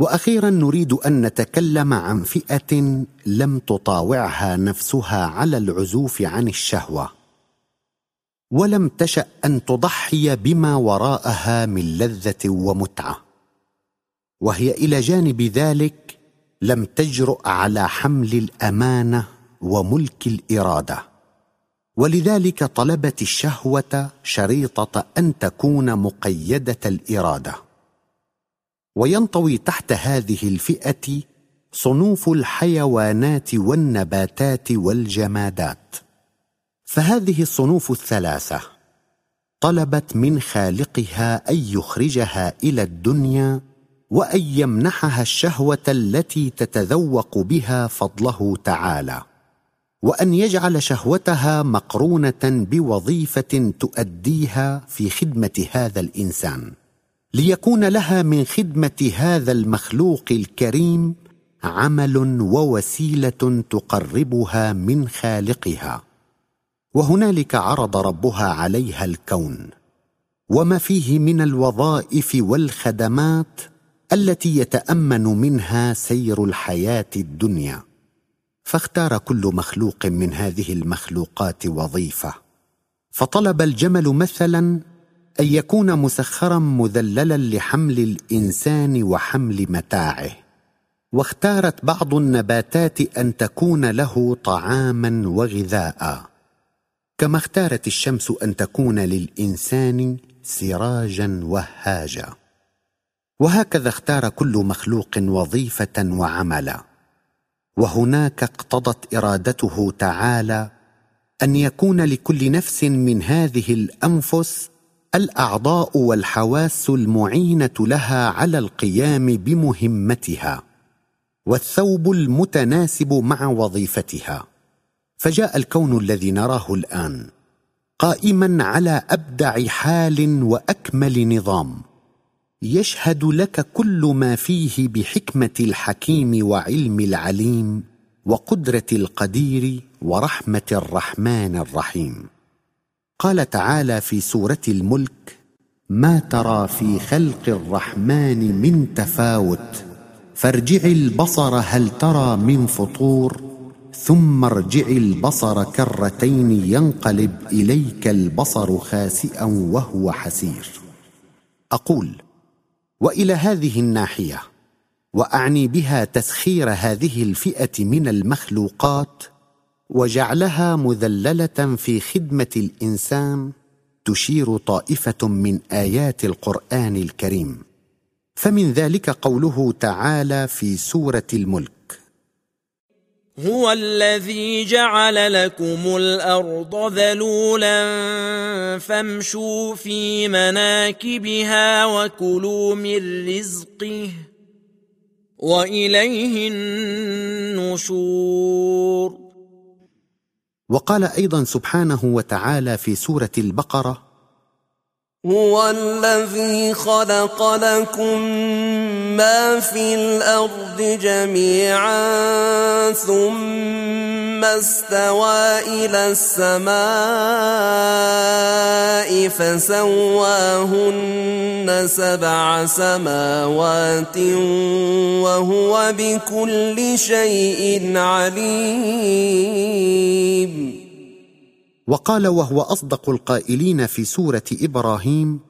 وأخيرا نريد أن نتكلم عن فئة لم تطاوعها نفسها على العزوف عن الشهوة ولم تشأ أن تضحي بما وراءها من لذة ومتعة وهي إلى جانب ذلك لم تجرؤ على حمل الأمانة وملك الإرادة. ولذلك طلبت الشهوة شريطة أن تكون مقيدة الإرادة. وينطوي تحت هذه الفئة صنوف الحيوانات والنباتات والجمادات. فهذه الصنوف الثلاثة طلبت من خالقها أن يخرجها إلى الدنيا وأن يمنحها الشهوة التي تتذوق بها فضله تعالى وأن يجعل شهوتها مقرونة بوظيفة تؤديها في خدمة هذا الإنسان. ليكون لها من خدمة هذا المخلوق الكريم عمل ووسيلة تقربها من خالقها. وهنالك عرض ربها عليها الكون. وما فيه من الوظائف والخدمات التي يتأمن منها سير الحياة الدنيا. فاختار كل مخلوق من هذه المخلوقات وظيفة. فطلب الجمل مثلا أن يكون مسخرا مذللا لحمل الإنسان وحمل متاعه. واختارت بعض النباتات أن تكون له طعاما وغذاء. كما اختارت الشمس أن تكون للإنسان سراجا وهاجا. وهكذا اختار كل مخلوق وظيفة وعملا. وهناك اقتضت إرادته تعالى أن يكون لكل نفس من هذه الأنفس الأعضاء والحواس المعينة لها على القيام بمهمتها والثوب المتناسب مع وظيفتها. فجاء الكون الذي نراه الآن قائما على أبدع حال وأكمل نظام. يشهد لك كل ما فيه بحكمة الحكيم وعلم العليم وقدرة القدير ورحمة الرحمن الرحيم. قال تعالى في سورة الملك ما ترى في خلق الرحمن من تفاوت فارجع البصر هل ترى من فطور ثم ارجع البصر كرتين ينقلب إليك البصر خاسئا وهو حسير. أقول وإلى هذه الناحية وأعني بها تسخير هذه الفئة من المخلوقات وجعلها مذللة في خدمة الإنسان تشير طائفة من آيات القرآن الكريم. فمن ذلك قوله تعالى في سورة الملك هو الذي جعل لكم الأرض ذلولا فامشوا في مناكبها وكلوا من رزقه وإليه النشور. وقال أيضا سبحانه وتعالى في سورة البقرة هو الذي خلق لكم ما في الأرض جميعا ثم استوى إلى السماء فسواهن سبع سماوات وهو بكل شيء عليم. وقال وهو أصدق القائلين في سورة إبراهيم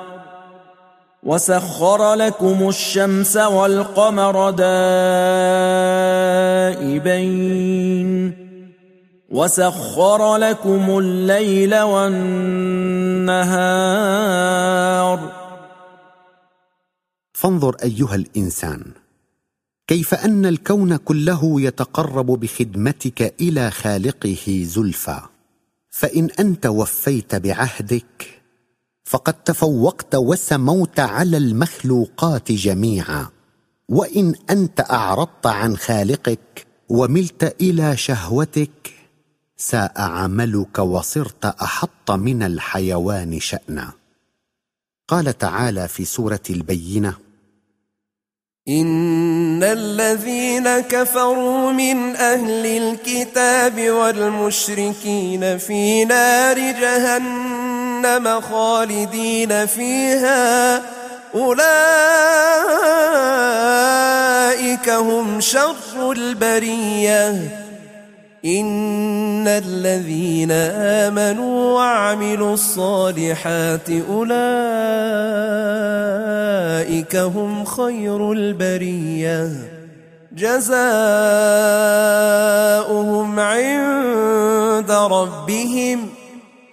وسخر لكم الشمس والقمر دائبين وسخر لكم الليل والنهار فانظر أيها الإنسان كيف أن الكون كله يتقرب بخدمتك إلى خالقه زلفى فإن أنت وفيت بعهدك فقد تفوقت وسموت على المخلوقات جميعا. وإن أنت أعرضت عن خالقك وملت إلى شهوتك ساء عملك وصرت أحط من الحيوان شأنا. قال تعالى في سورة البينة إن الذين كفروا من أهل الكتاب والمشركين في نار جهنم خالدين فيها. أولئك هم شر البرية. إن الذين آمنوا وعملوا الصالحات أولئك هم خير البرية. جزاؤهم عند ربهم